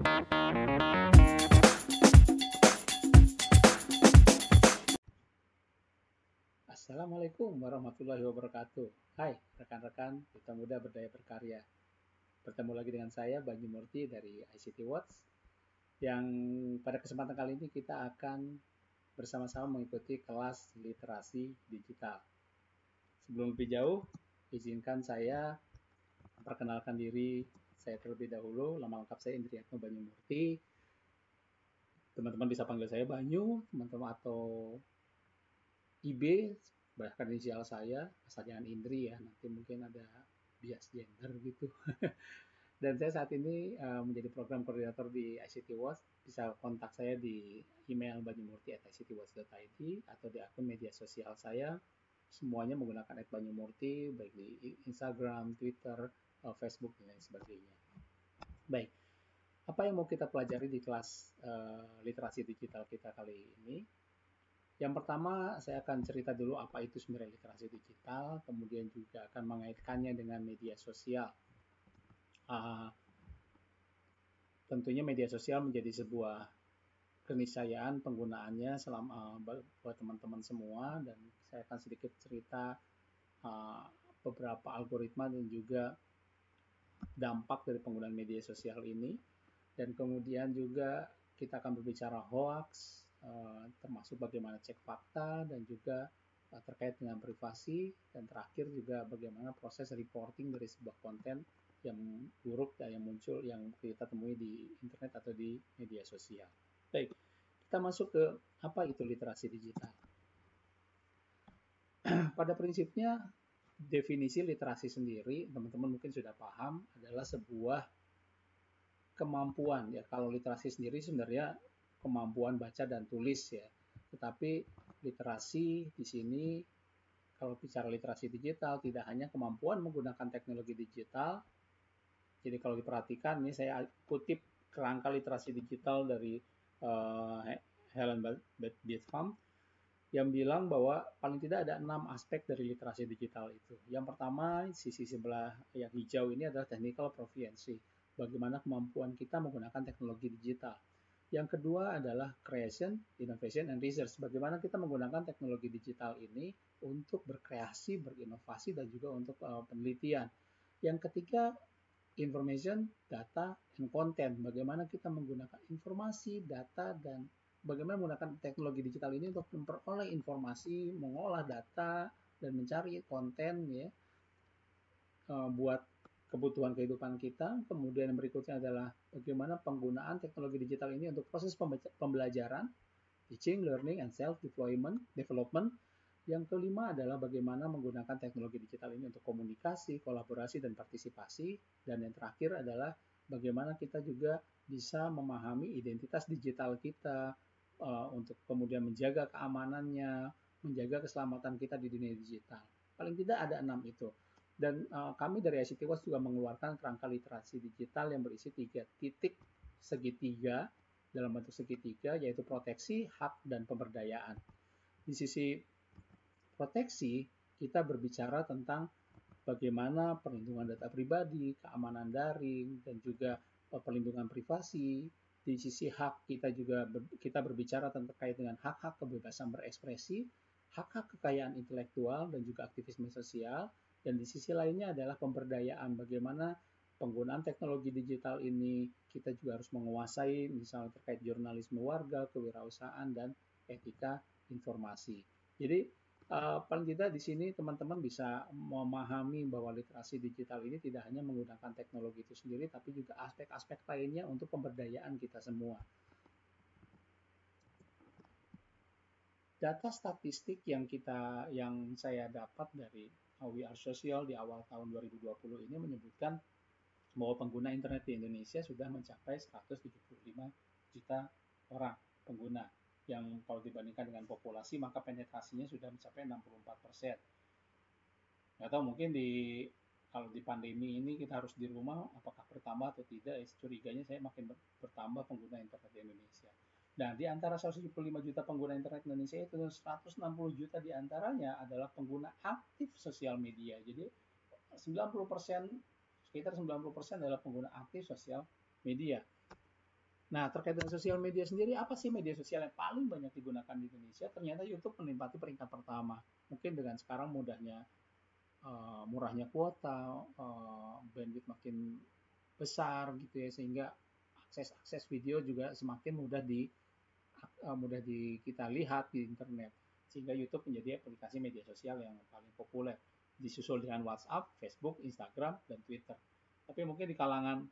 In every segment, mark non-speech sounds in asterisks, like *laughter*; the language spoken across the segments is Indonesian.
Assalamualaikum warahmatullahi wabarakatuh. Hai rekan-rekan kita muda berdaya berkarya. Bertemu lagi dengan saya Banyu Murti dari ICT Watch yang pada kesempatan kali ini kita akan bersama-sama mengikuti kelas literasi digital. Sebelum lebih jauh, izinkan saya memperkenalkan diri saya terlebih dahulu. Nama lengkap saya Indriatno Banyu Murti. Teman-teman bisa panggil saya Banyu, teman-teman atau IB bahkan inisial saya asal jangan Indri ya nanti mungkin ada bias gender gitu *laughs* dan saya saat ini uh, menjadi program koordinator di ICT Watch bisa kontak saya di email banyumurti@ictwatch.id atau di akun media sosial saya semuanya menggunakan @banyumurti baik di Instagram, Twitter, uh, Facebook dan lain sebagainya. Baik, apa yang mau kita pelajari di kelas uh, literasi digital kita kali ini? Yang pertama, saya akan cerita dulu apa itu sebenarnya literasi digital, kemudian juga akan mengaitkannya dengan media sosial. Uh, tentunya media sosial menjadi sebuah keniscayaan penggunaannya selama uh, buat teman-teman semua dan saya akan sedikit cerita uh, beberapa algoritma dan juga dampak dari penggunaan media sosial ini dan kemudian juga kita akan berbicara hoax Eh, termasuk bagaimana cek fakta dan juga uh, terkait dengan privasi dan terakhir juga bagaimana proses reporting dari sebuah konten yang buruk dan yang muncul yang kita temui di internet atau di media sosial. Baik, kita masuk ke apa itu literasi digital. *clears throat* Pada prinsipnya definisi literasi sendiri teman-teman mungkin sudah paham adalah sebuah kemampuan ya kalau literasi sendiri sebenarnya kemampuan baca dan tulis ya. Tetapi literasi di sini kalau bicara literasi digital tidak hanya kemampuan menggunakan teknologi digital. Jadi kalau diperhatikan ini saya kutip kerangka literasi digital dari uh, Helen Betham yang bilang bahwa paling tidak ada enam aspek dari literasi digital itu. Yang pertama, sisi sebelah yang hijau ini adalah technical proficiency. Bagaimana kemampuan kita menggunakan teknologi digital. Yang kedua adalah creation, innovation, and research. Bagaimana kita menggunakan teknologi digital ini untuk berkreasi, berinovasi, dan juga untuk uh, penelitian. Yang ketiga, information, data, and content. Bagaimana kita menggunakan informasi, data, dan bagaimana menggunakan teknologi digital ini untuk memperoleh informasi, mengolah data, dan mencari konten ya uh, buat kebutuhan kehidupan kita. Kemudian yang berikutnya adalah bagaimana penggunaan teknologi digital ini untuk proses pembelajaran, teaching, learning, and self-deployment, development. Yang kelima adalah bagaimana menggunakan teknologi digital ini untuk komunikasi, kolaborasi, dan partisipasi. Dan yang terakhir adalah bagaimana kita juga bisa memahami identitas digital kita uh, untuk kemudian menjaga keamanannya, menjaga keselamatan kita di dunia digital. Paling tidak ada enam itu. Dan uh, kami dari ICT Watch juga mengeluarkan kerangka literasi digital yang berisi tiga titik segitiga dalam bentuk segitiga yaitu proteksi, hak, dan pemberdayaan. Di sisi proteksi, kita berbicara tentang bagaimana perlindungan data pribadi, keamanan daring, dan juga uh, perlindungan privasi. Di sisi hak, kita juga ber, kita berbicara tentang terkait dengan hak-hak kebebasan berekspresi, hak-hak kekayaan intelektual, dan juga aktivisme sosial, dan di sisi lainnya adalah pemberdayaan bagaimana penggunaan teknologi digital ini kita juga harus menguasai misalnya terkait jurnalisme warga, kewirausahaan dan etika informasi. Jadi uh, paling tidak di sini teman-teman bisa memahami bahwa literasi digital ini tidak hanya menggunakan teknologi itu sendiri tapi juga aspek-aspek lainnya untuk pemberdayaan kita semua. Data statistik yang kita yang saya dapat dari We Are Social di awal tahun 2020 ini menyebutkan bahwa pengguna internet di Indonesia sudah mencapai 175 juta orang pengguna yang kalau dibandingkan dengan populasi maka penetrasinya sudah mencapai 64 persen. Nggak tahu mungkin di kalau di pandemi ini kita harus di rumah apakah bertambah atau tidak? Curiganya saya makin bertambah pengguna internet di Indonesia. Nah, di antara 175 juta pengguna internet Indonesia itu 160 juta di antaranya adalah pengguna aktif sosial media. Jadi 90% sekitar 90% adalah pengguna aktif sosial media. Nah, terkait dengan sosial media sendiri, apa sih media sosial yang paling banyak digunakan di Indonesia? Ternyata YouTube menempati peringkat pertama. Mungkin dengan sekarang mudahnya, uh, murahnya kuota, uh, bandwidth makin besar gitu ya, sehingga akses-akses video juga semakin mudah di uh, mudah di kita lihat di internet. Sehingga YouTube menjadi aplikasi media sosial yang paling populer. Disusul dengan WhatsApp, Facebook, Instagram, dan Twitter. Tapi mungkin di kalangan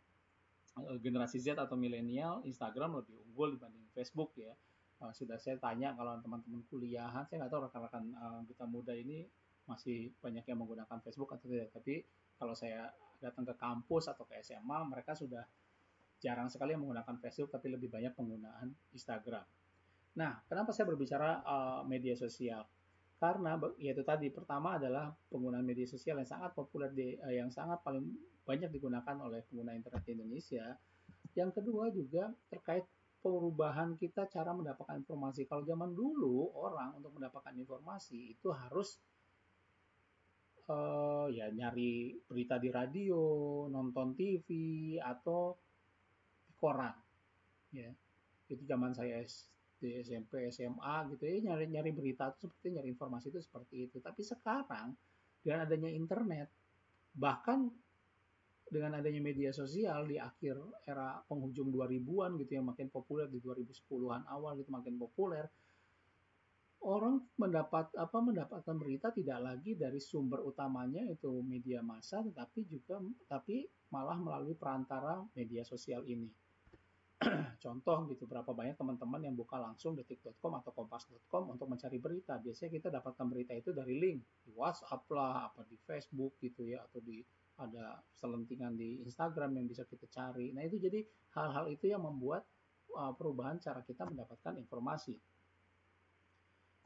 Eh, generasi Z atau milenial Instagram lebih unggul dibanding Facebook ya. Uh, sudah saya tanya kalau teman-teman kuliahan, saya nggak tahu rekan-rekan kita muda ini masih banyak yang menggunakan Facebook atau tidak. Tapi kalau saya datang ke kampus atau ke SMA, mereka sudah jarang sekali yang menggunakan Facebook, tapi lebih banyak penggunaan Instagram. Nah, kenapa saya berbicara uh, media sosial? Karena yaitu tadi pertama adalah penggunaan media sosial yang sangat populer di uh, yang sangat paling banyak digunakan oleh pengguna internet di Indonesia. Yang kedua juga terkait perubahan kita cara mendapatkan informasi. Kalau zaman dulu orang untuk mendapatkan informasi itu harus uh, ya nyari berita di radio, nonton TV atau koran. Ya. Itu zaman saya SD, SMP, SMA gitu ya nyari nyari berita itu seperti nyari informasi itu seperti itu. Tapi sekarang dengan adanya internet bahkan dengan adanya media sosial di akhir era penghujung 2000-an gitu yang makin populer di 2010-an awal gitu makin populer orang mendapat apa mendapatkan berita tidak lagi dari sumber utamanya itu media massa tetapi juga tapi malah melalui perantara media sosial ini. *clears throat* Contoh gitu berapa banyak teman-teman yang buka langsung detik.com atau kompas.com untuk mencari berita. Biasanya kita dapatkan berita itu dari link di WhatsApp lah, apa di Facebook gitu ya atau di ada selentingan di Instagram yang bisa kita cari. Nah itu jadi hal-hal itu yang membuat uh, perubahan cara kita mendapatkan informasi.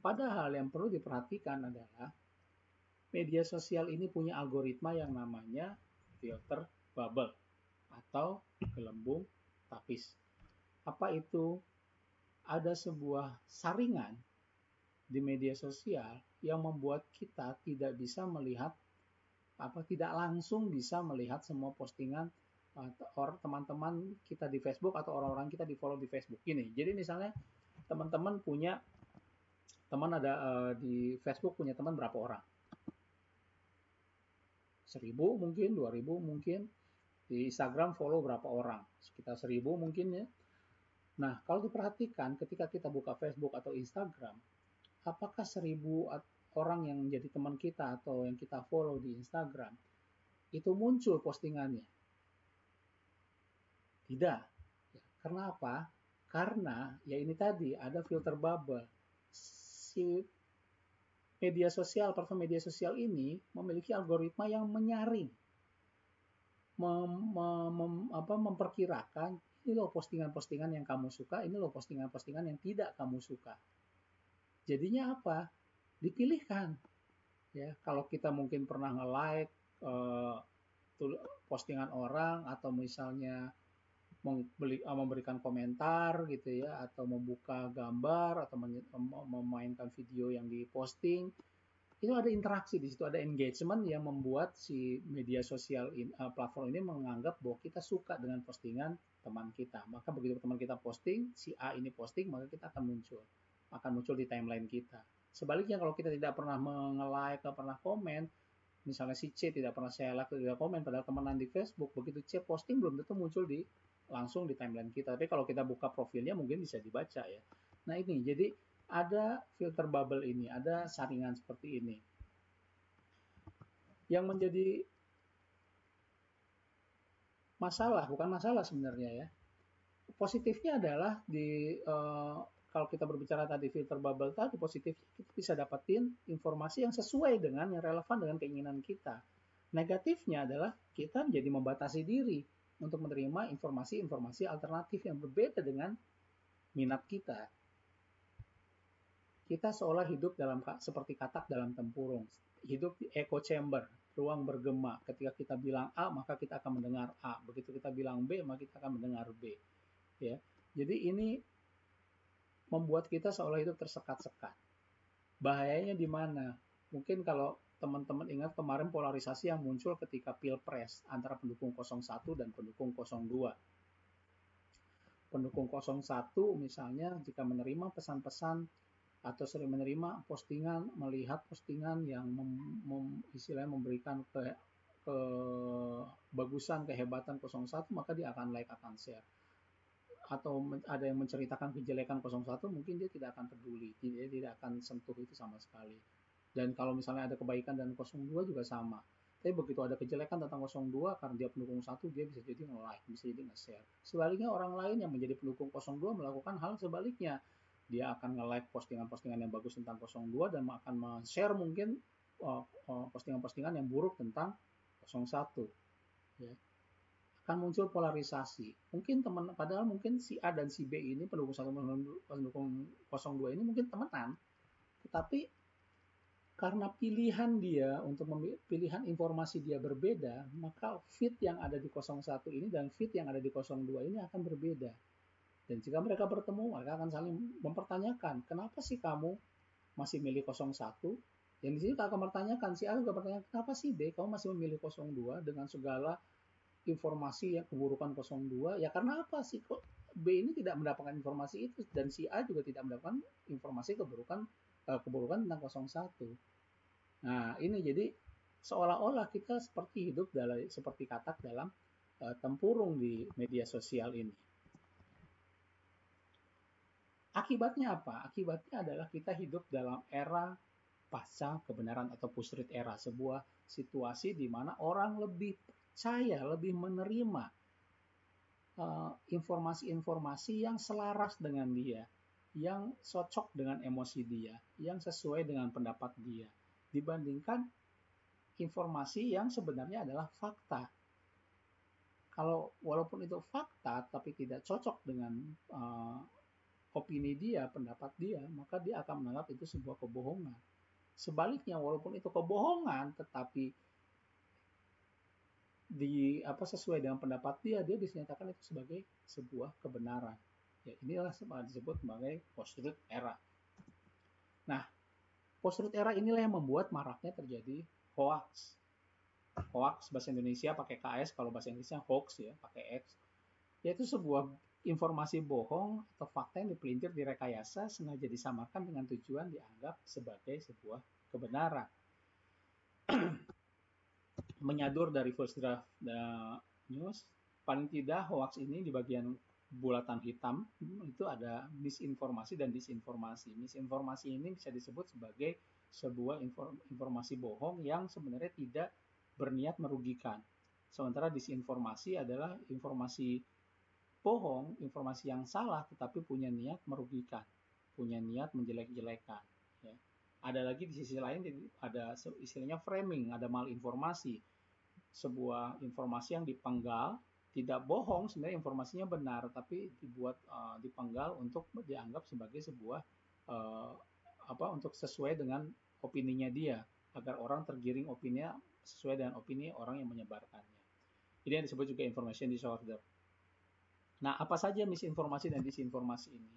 Padahal yang perlu diperhatikan adalah media sosial ini punya algoritma yang namanya filter bubble atau gelembung tapis. Apa itu? Ada sebuah saringan di media sosial yang membuat kita tidak bisa melihat apa tidak langsung bisa melihat semua postingan orang teman-teman kita di Facebook atau orang-orang kita di follow di Facebook gini. Jadi misalnya teman-teman punya teman ada uh, di Facebook punya teman berapa orang? Seribu mungkin, dua ribu mungkin. Di Instagram follow berapa orang? Sekitar seribu mungkin ya. Nah, kalau diperhatikan ketika kita buka Facebook atau Instagram, apakah seribu orang yang menjadi teman kita atau yang kita follow di Instagram itu muncul postingannya. Tidak. Ya, karena apa? Karena ya ini tadi ada filter bubble. Si media sosial, platform media sosial ini memiliki algoritma yang menyaring, mem, mem, mem, apa, memperkirakan ini loh postingan-postingan yang kamu suka, ini loh postingan-postingan yang tidak kamu suka. Jadinya apa? dipilihkan. Ya, kalau kita mungkin pernah nge-like uh, postingan orang atau misalnya membeli, uh, memberikan komentar gitu ya atau membuka gambar atau memainkan video yang diposting itu ada interaksi di situ ada engagement yang membuat si media sosial in, uh, platform ini menganggap bahwa kita suka dengan postingan teman kita maka begitu teman kita posting si A ini posting maka kita akan muncul akan muncul di timeline kita Sebaliknya kalau kita tidak pernah meng-like, tidak pernah komen, misalnya si C tidak pernah saya like, tidak komen, padahal temenan di Facebook, begitu C posting belum tentu muncul di langsung di timeline kita. Tapi kalau kita buka profilnya mungkin bisa dibaca ya. Nah ini, jadi ada filter bubble ini, ada saringan seperti ini. Yang menjadi masalah, bukan masalah sebenarnya ya. Positifnya adalah di uh, kalau kita berbicara tadi filter bubble tadi positifnya kita bisa dapetin informasi yang sesuai dengan yang relevan dengan keinginan kita. Negatifnya adalah kita menjadi membatasi diri untuk menerima informasi-informasi alternatif yang berbeda dengan minat kita. Kita seolah hidup dalam seperti katak dalam tempurung, hidup di echo chamber, ruang bergema. Ketika kita bilang A, maka kita akan mendengar A. Begitu kita bilang B, maka kita akan mendengar B. Ya. Jadi ini membuat kita seolah itu tersekat-sekat. Bahayanya di mana? Mungkin kalau teman-teman ingat kemarin polarisasi yang muncul ketika Pilpres antara pendukung 01 dan pendukung 02. pendukung 01 misalnya jika menerima pesan-pesan atau sering menerima postingan melihat postingan yang mem, mem, istilahnya memberikan ke kebagusan kehebatan 01 maka dia akan like akan share. Atau ada yang menceritakan kejelekan 01 mungkin dia tidak akan peduli dia tidak akan sentuh itu sama sekali. Dan kalau misalnya ada kebaikan dan 02 juga sama. Tapi begitu ada kejelekan tentang 02 karena dia pendukung satu dia bisa jadi nge-like bisa jadi nge-share. Sebaliknya orang lain yang menjadi pendukung 02 melakukan hal sebaliknya dia akan nge-like postingan-postingan yang bagus tentang 02 dan akan share mungkin uh, uh, postingan-postingan yang buruk tentang 01 ya. Akan muncul polarisasi. Mungkin teman padahal mungkin si A dan si B ini pendukung satu pendukung 02 ini mungkin temenan. Tetapi karena pilihan dia untuk pilihan informasi dia berbeda maka fit yang ada di 01 ini dan fit yang ada di 02 ini akan berbeda dan jika mereka bertemu, mereka akan saling mempertanyakan, kenapa sih kamu masih milih 01? Yang di sini akan mempertanyakan, si A juga bertanya, kenapa sih B kamu masih memilih 02 dengan segala informasi yang keburukan 02? Ya karena apa sih kok B ini tidak mendapatkan informasi itu dan si A juga tidak mendapatkan informasi keburukan uh, keburukan tentang 01. Nah, ini jadi seolah-olah kita seperti hidup dalam seperti katak dalam uh, tempurung di media sosial ini. Akibatnya apa? Akibatnya adalah kita hidup dalam era pasca kebenaran atau post era, sebuah situasi di mana orang lebih percaya, lebih menerima eh, informasi-informasi uh, yang selaras dengan dia, yang cocok dengan emosi dia, yang sesuai dengan pendapat dia, dibandingkan informasi yang sebenarnya adalah fakta. Kalau walaupun itu fakta tapi tidak cocok dengan uh, opini dia, pendapat dia, maka dia akan menganggap itu sebuah kebohongan. Sebaliknya, walaupun itu kebohongan, tetapi di apa sesuai dengan pendapat dia, dia bisa nyatakan itu sebagai sebuah kebenaran. Ya, inilah disebut sebagai post-truth era. Nah, post-truth era inilah yang membuat maraknya terjadi hoax. Hoax bahasa Indonesia pakai KS, kalau bahasa Inggrisnya hoax ya, pakai X. Yaitu sebuah informasi bohong atau fakta yang dipelintir direkayasa sengaja disamakan dengan tujuan dianggap sebagai sebuah kebenaran. *clears throat* Menyadur dari first draft the news, paling tidak hoax ini di bagian bulatan hitam itu ada misinformasi dan disinformasi. Misinformasi ini bisa disebut sebagai sebuah informasi bohong yang sebenarnya tidak berniat merugikan. Sementara disinformasi adalah informasi bohong, informasi yang salah tetapi punya niat merugikan, punya niat menjelek-jelekan. Ya. Ada lagi di sisi lain ada istilahnya framing, ada malinformasi, sebuah informasi yang dipenggal, tidak bohong sebenarnya informasinya benar tapi dibuat uh, dipenggal untuk dianggap sebagai sebuah uh, apa untuk sesuai dengan opininya dia agar orang tergiring opininya sesuai dengan opini orang yang menyebarkannya. Ini yang disebut juga information disorder. Nah, apa saja misinformasi dan disinformasi ini?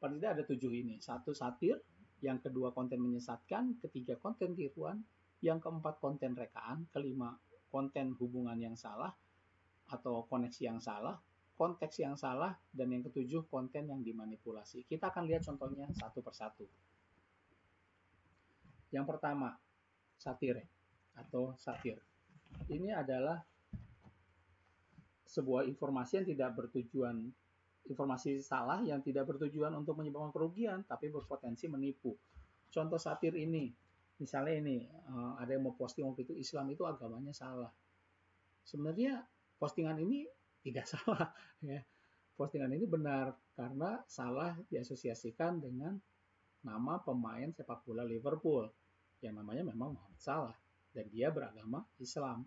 Paling ada tujuh ini. Satu, satir. Yang kedua, konten menyesatkan. Ketiga, konten tiruan. Yang keempat, konten rekaan. Kelima, konten hubungan yang salah atau koneksi yang salah. Konteks yang salah. Dan yang ketujuh, konten yang dimanipulasi. Kita akan lihat contohnya satu persatu. Yang pertama, satir atau satir. Ini adalah sebuah informasi yang tidak bertujuan informasi salah yang tidak bertujuan untuk menyebabkan kerugian tapi berpotensi menipu. Contoh satir ini, misalnya ini eh, ada yang mau posting waktu itu Islam itu agamanya salah. Sebenarnya postingan ini tidak *laughs* salah ya. Postingan ini benar karena salah diasosiasikan dengan nama pemain sepak bola Liverpool yang namanya memang Muhammad Salah dan dia beragama Islam.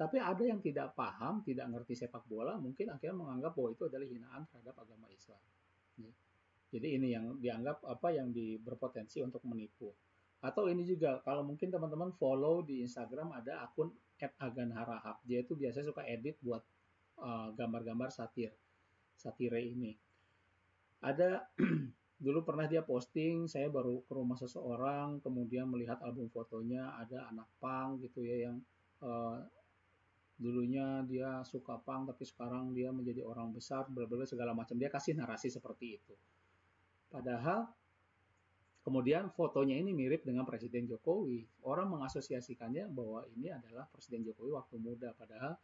Tapi ada yang tidak paham, tidak ngerti sepak bola, mungkin akhirnya menganggap bahwa itu adalah hinaan terhadap agama Islam. Ya. Jadi ini yang dianggap apa yang di, berpotensi untuk menipu. Atau ini juga kalau mungkin teman-teman follow di Instagram ada akun @aganharahap. Dia itu biasanya suka edit buat uh, gambar-gambar uh, satir, satire ini. Ada *clears throat* dulu pernah dia posting saya baru ke rumah seseorang kemudian melihat album fotonya ada anak pang gitu ya yang uh, dulunya dia suka pang tapi sekarang dia menjadi orang besar berbagai segala macam. Dia kasih narasi seperti itu. Padahal kemudian fotonya ini mirip dengan Presiden Jokowi. Orang mengasosiasikannya bahwa ini adalah Presiden Jokowi waktu muda padahal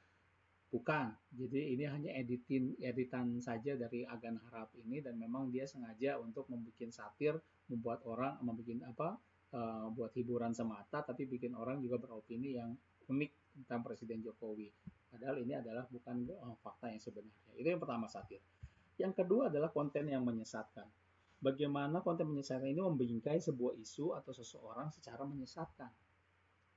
bukan. Jadi ini hanya editin editan saja dari Agan Harap ini dan memang dia sengaja untuk membuat satir membuat orang membuat apa uh, buat hiburan semata tapi bikin orang juga beropini yang unik tentang Presiden Jokowi. Padahal ini adalah bukan oh, fakta yang sebenarnya. Itu yang pertama satir. Yang kedua adalah konten yang menyesatkan. Bagaimana konten menyesatkan ini membingkai sebuah isu atau seseorang secara menyesatkan.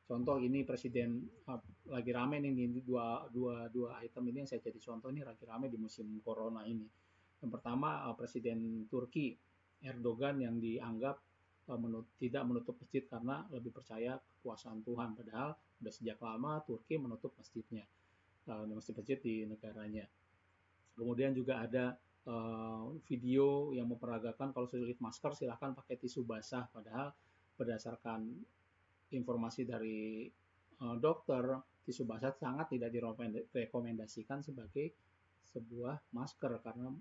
Contoh ini presiden uh, lagi rame nih ini dua, dua, dua item ini yang saya jadi contoh ini lagi rame di musim corona ini. Yang pertama uh, presiden Turki Erdogan yang dianggap menut tidak menutup masjid karena lebih percaya kekuasaan Tuhan. Padahal sudah sejak lama Turki menutup masjidnya, uh, masjid-masjid di negaranya. Kemudian juga ada uh, video yang memperagakan kalau sulit masker silahkan pakai tisu basah. Padahal berdasarkan informasi dari uh, dokter, tisu basah sangat tidak direkomendasikan sebagai sebuah masker karena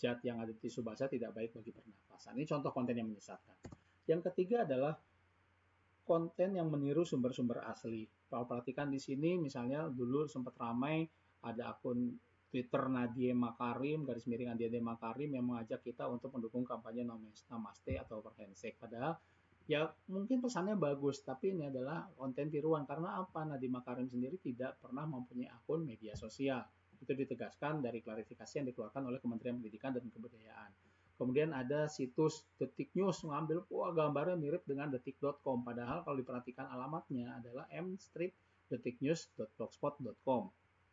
zat yang ada di tisu basah tidak baik bagi pernafasan. Ini contoh konten yang menyesatkan. Yang ketiga adalah konten yang meniru sumber-sumber asli. Kalau perhatikan di sini, misalnya dulu sempat ramai ada akun Twitter Nadia Makarim, garis miring Nadia Makarim yang mengajak kita untuk mendukung kampanye Namaste atau Overhandshake. Padahal ya mungkin pesannya bagus, tapi ini adalah konten tiruan. Karena apa? Nadia Makarim sendiri tidak pernah mempunyai akun media sosial. Itu ditegaskan dari klarifikasi yang dikeluarkan oleh Kementerian Pendidikan dan Kebudayaan. Kemudian ada situs Detik News mengambil wah gambarnya mirip dengan detik.com padahal kalau diperhatikan alamatnya adalah mstripdetiknews.blogspot.com.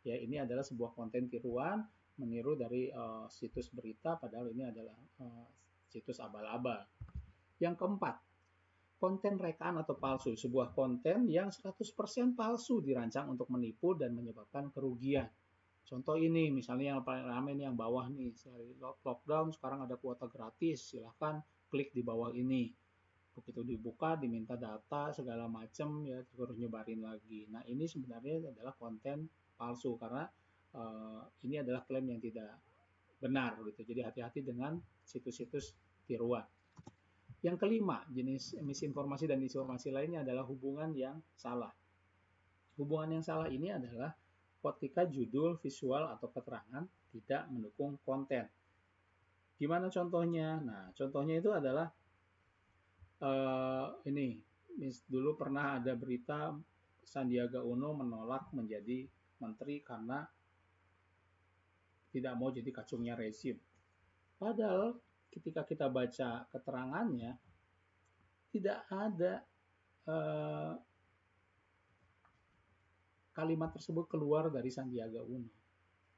Ya, ini adalah sebuah konten tiruan meniru dari uh, situs berita padahal ini adalah uh, situs abal-abal. Yang keempat, konten rekaan atau palsu, sebuah konten yang 100% palsu dirancang untuk menipu dan menyebabkan kerugian. Contoh ini, misalnya yang paling ramai nih yang bawah nih, lockdown sekarang ada kuota gratis, silahkan klik di bawah ini. Begitu dibuka, diminta data segala macam, ya terus nyebarin lagi. Nah ini sebenarnya adalah konten palsu karena uh, ini adalah klaim yang tidak benar gitu. Jadi hati-hati dengan situs-situs tiruan. Yang kelima, jenis misinformasi dan informasi lainnya adalah hubungan yang salah. Hubungan yang salah ini adalah ketika judul, visual, atau keterangan tidak mendukung konten. Gimana contohnya? Nah, contohnya itu adalah uh, ini. Dulu pernah ada berita Sandiaga Uno menolak menjadi menteri karena tidak mau jadi kacungnya rezim. Padahal ketika kita baca keterangannya tidak ada uh, kalimat tersebut keluar dari Sandiaga Uno.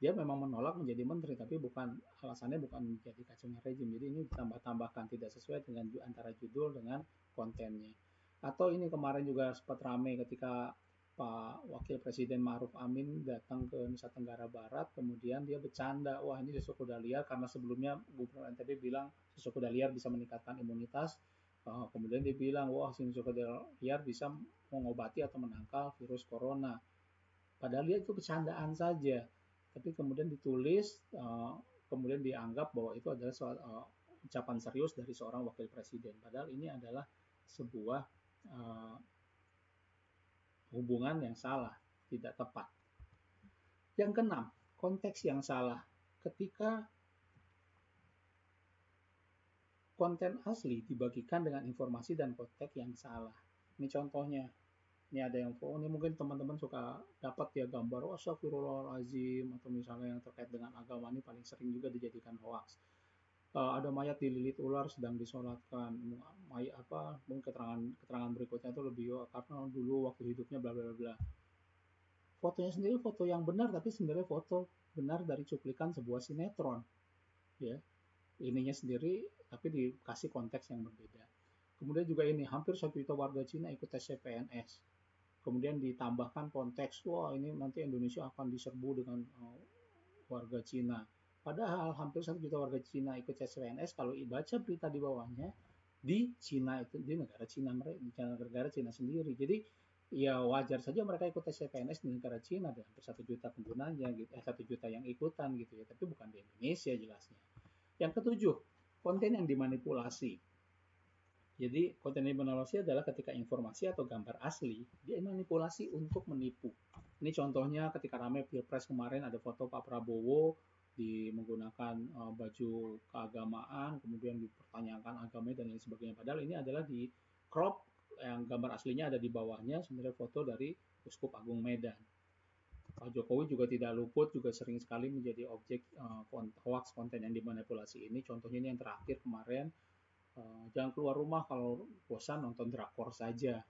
Dia memang menolak menjadi menteri, tapi bukan alasannya bukan menjadi kacungnya rejim. Jadi ini ditambah-tambahkan tidak sesuai dengan antara judul dengan kontennya. Atau ini kemarin juga sempat ramai ketika Pak Wakil Presiden Ma'ruf Amin datang ke Nusa Tenggara Barat, kemudian dia bercanda, wah ini susu kuda liar karena sebelumnya Gubernur NTB bilang susu kuda liar bisa meningkatkan imunitas, uh, kemudian dia bilang, wah susu kuda liar bisa mengobati atau menangkal virus corona. Padahal dia itu bercandaan saja, tapi kemudian ditulis, uh, kemudian dianggap bahwa itu adalah uh, ucapan serius dari seorang wakil presiden. Padahal ini adalah sebuah uh, hubungan yang salah, tidak tepat. Yang keenam, konteks yang salah. Ketika konten asli dibagikan dengan informasi dan konteks yang salah. Ini contohnya, ini ada yang oh ini mungkin teman-teman suka dapat ya gambar oh astagfirullahalazim atau misalnya yang terkait dengan agama ini paling sering juga dijadikan hoax. Uh, ada mayat dililit ular sedang disolatkan. Mayat apa mungkin keterangan keterangan berikutnya itu lebih oh, karena dulu waktu hidupnya bla bla bla fotonya sendiri foto yang benar tapi sebenarnya foto benar dari cuplikan sebuah sinetron ya. Ininya sendiri tapi dikasih konteks yang berbeda. Kemudian juga ini hampir satu juta warga Cina ikut tes CPNS kemudian ditambahkan konteks wah ini nanti Indonesia akan diserbu dengan uh, warga Cina padahal hampir satu juta warga Cina ikut CPNS kalau baca berita di bawahnya di Cina itu di negara Cina mereka di negara Cina sendiri jadi ya wajar saja mereka ikut CPNS di negara Cina ada hampir satu juta penggunanya gitu, eh satu juta yang ikutan gitu ya, tapi bukan di Indonesia jelasnya. Yang ketujuh, konten yang dimanipulasi. Jadi konten yang dimanipulasi adalah ketika informasi atau gambar asli dimanipulasi untuk menipu. Ini contohnya ketika ramai pilpres kemarin ada foto Pak Prabowo di menggunakan uh, baju keagamaan, kemudian dipertanyakan agamanya dan lain sebagainya. Padahal ini adalah di crop yang gambar aslinya ada di bawahnya sebenarnya foto dari Uskup Agung Medan. Pak Jokowi juga tidak luput juga sering sekali menjadi objek uh, hoax konten yang dimanipulasi ini. Contohnya ini yang terakhir kemarin, uh, jangan keluar rumah kalau bosan nonton drakor saja.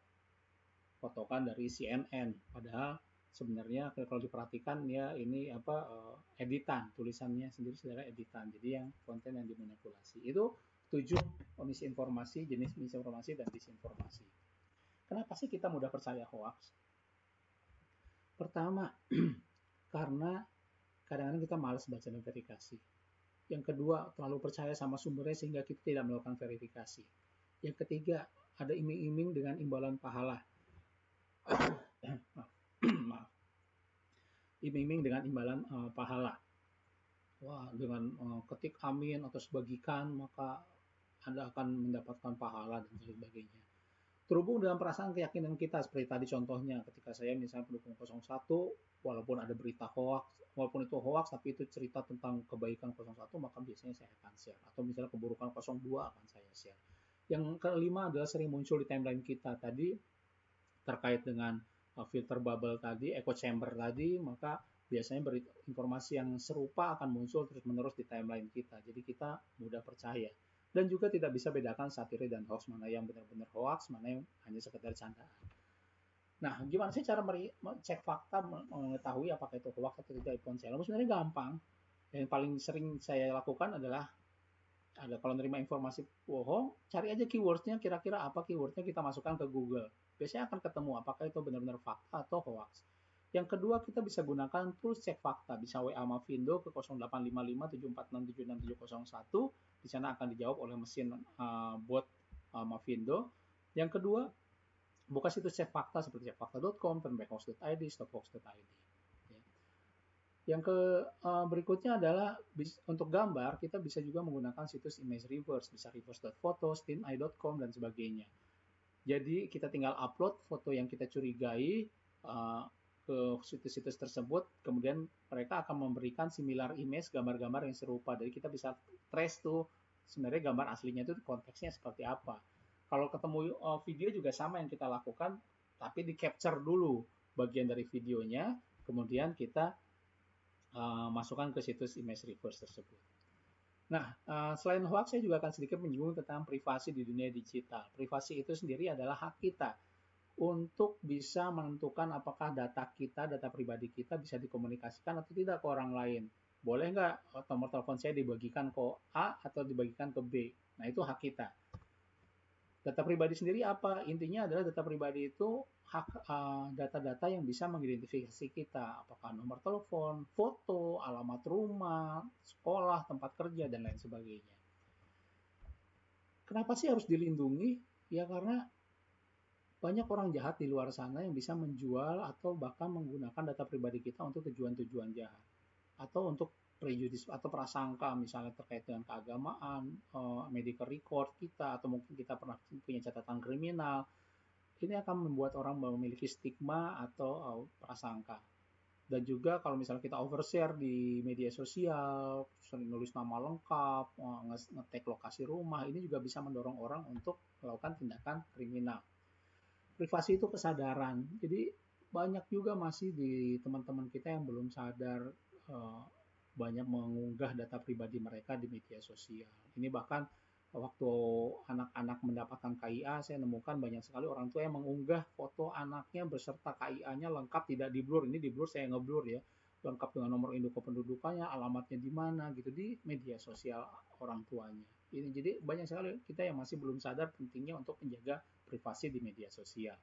Fotokan dari CNN, padahal sebenarnya kalau diperhatikan ya ini apa uh, editan tulisannya sendiri sebenarnya editan. Jadi yang konten yang dimanipulasi itu tujuh misinformasi, jenis misinformasi dan disinformasi. Kenapa sih kita mudah percaya hoax? Pertama, *clears throat* karena kadang-kadang kita malas baca dan verifikasi. Yang kedua, terlalu percaya sama sumbernya sehingga kita tidak melakukan verifikasi. Yang ketiga, ada iming-iming dengan imbalan pahala. *coughs* Iming-iming dengan imbalan uh, pahala. Wah, dengan uh, ketik amin atau sebagikan, maka Anda akan mendapatkan pahala dan sebagainya terhubung dengan perasaan keyakinan kita seperti tadi contohnya ketika saya misalnya pendukung 01 walaupun ada berita hoax walaupun itu hoax tapi itu cerita tentang kebaikan 01 maka biasanya saya akan share. Atau misalnya keburukan 02 akan saya share. Yang kelima adalah sering muncul di timeline kita tadi terkait dengan uh, filter bubble tadi echo chamber tadi maka biasanya informasi yang serupa akan muncul terus menerus di timeline kita. Jadi kita mudah percaya. Dan juga tidak bisa bedakan satire dan hoax mana yang benar-benar hoax mana yang hanya sekedar candaan. Nah, gimana sih cara cek fakta mengetahui apakah itu hoax atau tidak di ponsel? Sebenarnya gampang. Yang paling sering saya lakukan adalah ada kalau menerima informasi bohong, cari aja keywordnya kira-kira apa keywordnya kita masukkan ke Google. Biasanya akan ketemu apakah itu benar-benar fakta atau hoax. Yang kedua, kita bisa gunakan tools cek fakta. Bisa WA Mavindo ke 0855 Di sana akan dijawab oleh mesin uh, bot uh, Mavindo. Yang kedua, buka situs cek fakta seperti cekfakta.com, turnbackhouse.id, stophoax.id. Ya. Yang ke uh, berikutnya adalah untuk gambar, kita bisa juga menggunakan situs image reverse, bisa reverse.photo, steameye.com, dan sebagainya. Jadi kita tinggal upload foto yang kita curigai, uh, ke situs-situs tersebut, kemudian mereka akan memberikan similar image gambar-gambar yang serupa. Jadi kita bisa trace tuh sebenarnya gambar aslinya itu konteksnya seperti apa. Kalau ketemu uh, video juga sama yang kita lakukan, tapi di capture dulu bagian dari videonya, kemudian kita uh, masukkan ke situs image reverse tersebut. Nah, uh, selain hoax, saya juga akan sedikit menyinggung tentang privasi di dunia digital. Privasi itu sendiri adalah hak kita untuk bisa menentukan apakah data kita, data pribadi kita bisa dikomunikasikan atau tidak ke orang lain. Boleh nggak nomor telepon saya dibagikan ke A atau dibagikan ke B? Nah, itu hak kita. Data pribadi sendiri apa? Intinya adalah data pribadi itu hak data-data uh, yang bisa mengidentifikasi kita, apakah nomor telepon, foto, alamat rumah, sekolah, tempat kerja, dan lain sebagainya. Kenapa sih harus dilindungi? Ya karena banyak orang jahat di luar sana yang bisa menjual atau bahkan menggunakan data pribadi kita untuk tujuan-tujuan jahat atau untuk prejudis atau prasangka misalnya terkait dengan keagamaan, uh, medical record kita atau mungkin kita pernah punya catatan kriminal. Ini akan membuat orang memiliki stigma atau uh, prasangka. Dan juga kalau misalnya kita overshare di media sosial, nulis nama lengkap, uh, ngetek lokasi rumah, ini juga bisa mendorong orang untuk melakukan tindakan kriminal privasi itu kesadaran. Jadi banyak juga masih di teman-teman kita yang belum sadar banyak mengunggah data pribadi mereka di media sosial. Ini bahkan waktu anak-anak mendapatkan KIA, saya nemukan banyak sekali orang tua yang mengunggah foto anaknya beserta KIA-nya lengkap tidak di blur. Ini di blur saya ngeblur ya, lengkap dengan nomor induk kependudukannya, alamatnya di mana gitu di media sosial orang tuanya. Ini jadi banyak sekali kita yang masih belum sadar pentingnya untuk menjaga privasi di media sosial.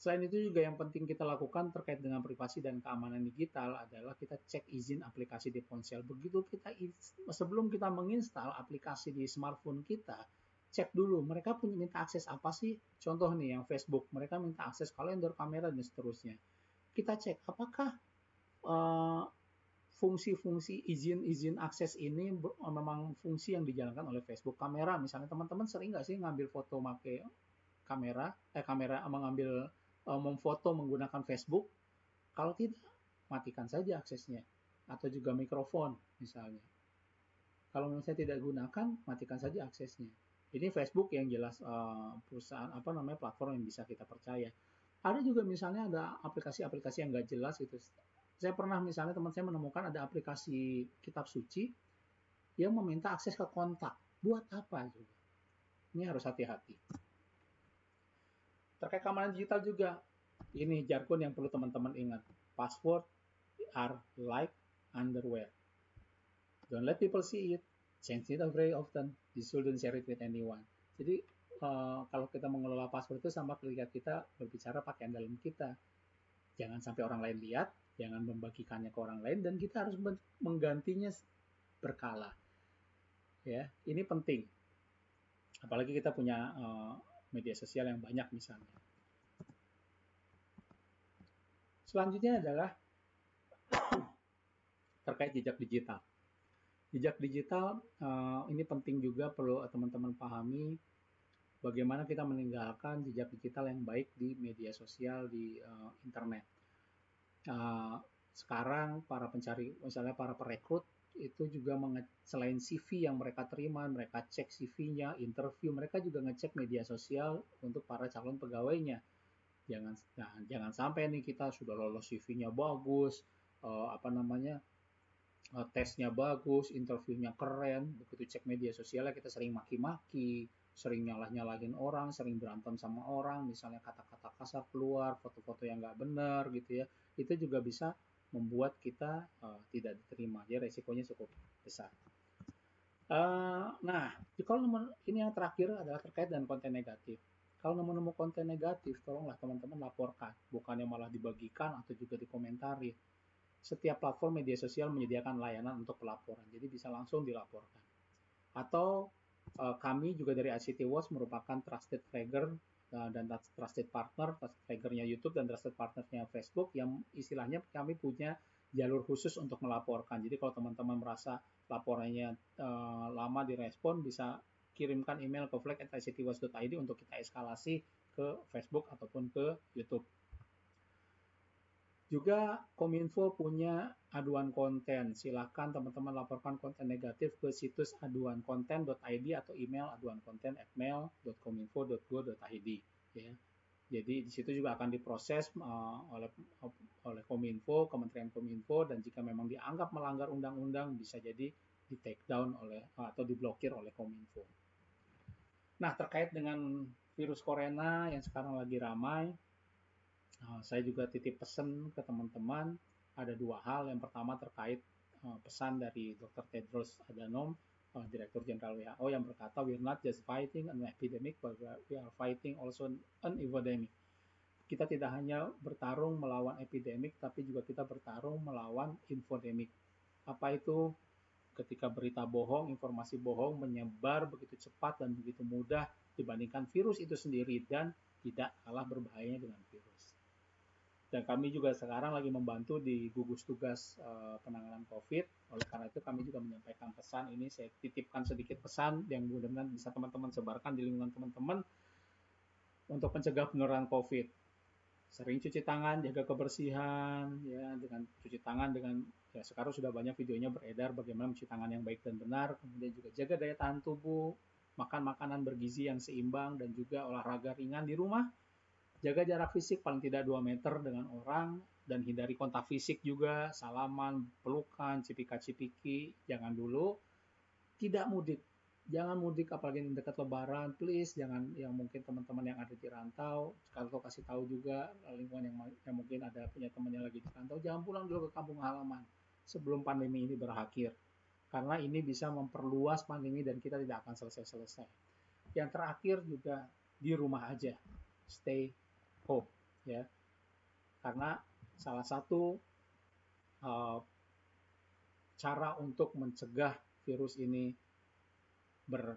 Selain itu juga yang penting kita lakukan terkait dengan privasi dan keamanan digital adalah kita cek izin aplikasi di ponsel. Begitu kita sebelum kita menginstal aplikasi di smartphone kita, cek dulu mereka punya minta akses apa sih? Contoh nih yang Facebook mereka minta akses kalender kamera dan seterusnya. Kita cek apakah uh, fungsi-fungsi izin-izin akses ini memang fungsi yang dijalankan oleh Facebook kamera. Misalnya teman-teman sering nggak sih ngambil foto make kamera eh kamera mengambil uh, memfoto menggunakan Facebook kalau tidak matikan saja aksesnya atau juga mikrofon misalnya kalau misalnya tidak gunakan matikan saja aksesnya ini Facebook yang jelas uh, perusahaan apa namanya platform yang bisa kita percaya ada juga misalnya ada aplikasi-aplikasi yang nggak jelas itu saya pernah misalnya teman saya menemukan ada aplikasi kitab suci yang meminta akses ke kontak. Buat apa juga? Ini harus hati-hati. Terkait keamanan digital juga, ini jargon yang perlu teman-teman ingat. Password are like underwear. Don't let people see it. Change it very often. You shouldn't share it with anyone. Jadi uh, kalau kita mengelola password itu sama ketika kita berbicara pakaian dalam kita. Jangan sampai orang lain lihat, jangan membagikannya ke orang lain dan kita harus menggantinya berkala. Ya, ini penting. Apalagi kita punya uh, media sosial yang banyak misalnya. Selanjutnya adalah *coughs* terkait jejak digital. Jejak digital uh, ini penting juga perlu teman-teman pahami bagaimana kita meninggalkan jejak digital yang baik di media sosial di uh, internet uh, sekarang para pencari misalnya para perekrut itu juga selain CV yang mereka terima, mereka cek CV-nya, interview, mereka juga ngecek media sosial untuk para calon pegawainya. Jangan nah, jangan sampai nih kita sudah lolos CV-nya bagus, uh, apa namanya uh, tesnya bagus, interviewnya keren, begitu cek media sosialnya kita sering maki-maki, sering nyalah-nyalahin orang, sering berantem sama orang, misalnya kata-kata kasar keluar, foto-foto yang nggak benar gitu ya, itu juga bisa membuat kita uh, tidak diterima. Jadi resikonya cukup besar. Uh, nah, kalau nomor ini yang terakhir adalah terkait dengan konten negatif. Kalau nemu-nemu konten negatif, tolonglah teman-teman laporkan, bukannya malah dibagikan atau juga dikomentari. Setiap platform media sosial menyediakan layanan untuk pelaporan, jadi bisa langsung dilaporkan. Atau uh, kami juga dari ICT Watch merupakan trusted flagger dan trusted partner, flaggernya YouTube dan trusted partnernya Facebook yang istilahnya kami punya jalur khusus untuk melaporkan. Jadi kalau teman-teman merasa laporannya uh, lama direspon, bisa kirimkan email ke flag@ictwatch.id untuk kita eskalasi ke Facebook ataupun ke YouTube. Juga Kominfo punya aduan konten. Silakan teman-teman laporkan konten negatif ke situs aduankonten.id atau email aduankonten@mail.kominfo.go.id ya. Jadi di situ juga akan diproses uh, oleh oleh Kominfo, Kementerian Kominfo dan jika memang dianggap melanggar undang-undang bisa jadi di take down oleh uh, atau diblokir oleh Kominfo. Nah, terkait dengan virus corona yang sekarang lagi ramai, Uh, saya juga titip pesan ke teman-teman ada dua hal. Yang pertama terkait uh, pesan dari Dr. Tedros Adhanom, uh, Direktur Jenderal WHO yang berkata, "We're not just fighting an epidemic, but we are fighting also an epidemic." Kita tidak hanya bertarung melawan epidemik, tapi juga kita bertarung melawan infodemik. Apa itu? Ketika berita bohong, informasi bohong menyebar begitu cepat dan begitu mudah dibandingkan virus itu sendiri dan tidak kalah berbahayanya dengan virus dan kami juga sekarang lagi membantu di gugus tugas uh, penanganan COVID. Oleh karena itu kami juga menyampaikan pesan ini saya titipkan sedikit pesan yang mudah-mudahan bisa teman-teman sebarkan di lingkungan teman-teman untuk mencegah penularan COVID. Sering cuci tangan, jaga kebersihan, ya dengan cuci tangan dengan ya sekarang sudah banyak videonya beredar bagaimana mencuci tangan yang baik dan benar, kemudian juga jaga daya tahan tubuh, makan makanan bergizi yang seimbang dan juga olahraga ringan di rumah Jaga jarak fisik paling tidak 2 meter dengan orang dan hindari kontak fisik juga, salaman, pelukan, cipika-cipiki, jangan dulu. Tidak mudik. Jangan mudik apalagi dekat lebaran, please jangan yang mungkin teman-teman yang ada di rantau, kalau kasih tahu juga lingkungan yang, yang mungkin ada punya teman yang lagi di rantau, jangan pulang dulu ke kampung halaman sebelum pandemi ini berakhir. Karena ini bisa memperluas pandemi dan kita tidak akan selesai-selesai. Yang terakhir juga di rumah aja. Stay hope ya karena salah satu uh, cara untuk mencegah virus ini ber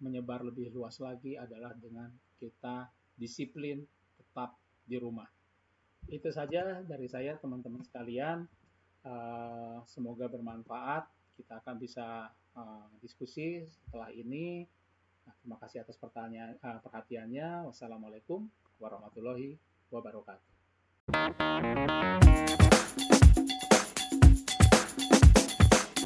menyebar lebih luas lagi adalah dengan kita disiplin tetap di rumah. Itu saja dari saya teman-teman sekalian. Uh, semoga bermanfaat. Kita akan bisa uh, diskusi setelah ini. Nah, terima kasih atas pertanyaan uh, perhatiannya. Wassalamualaikum warahmatullahi wabarakatuh.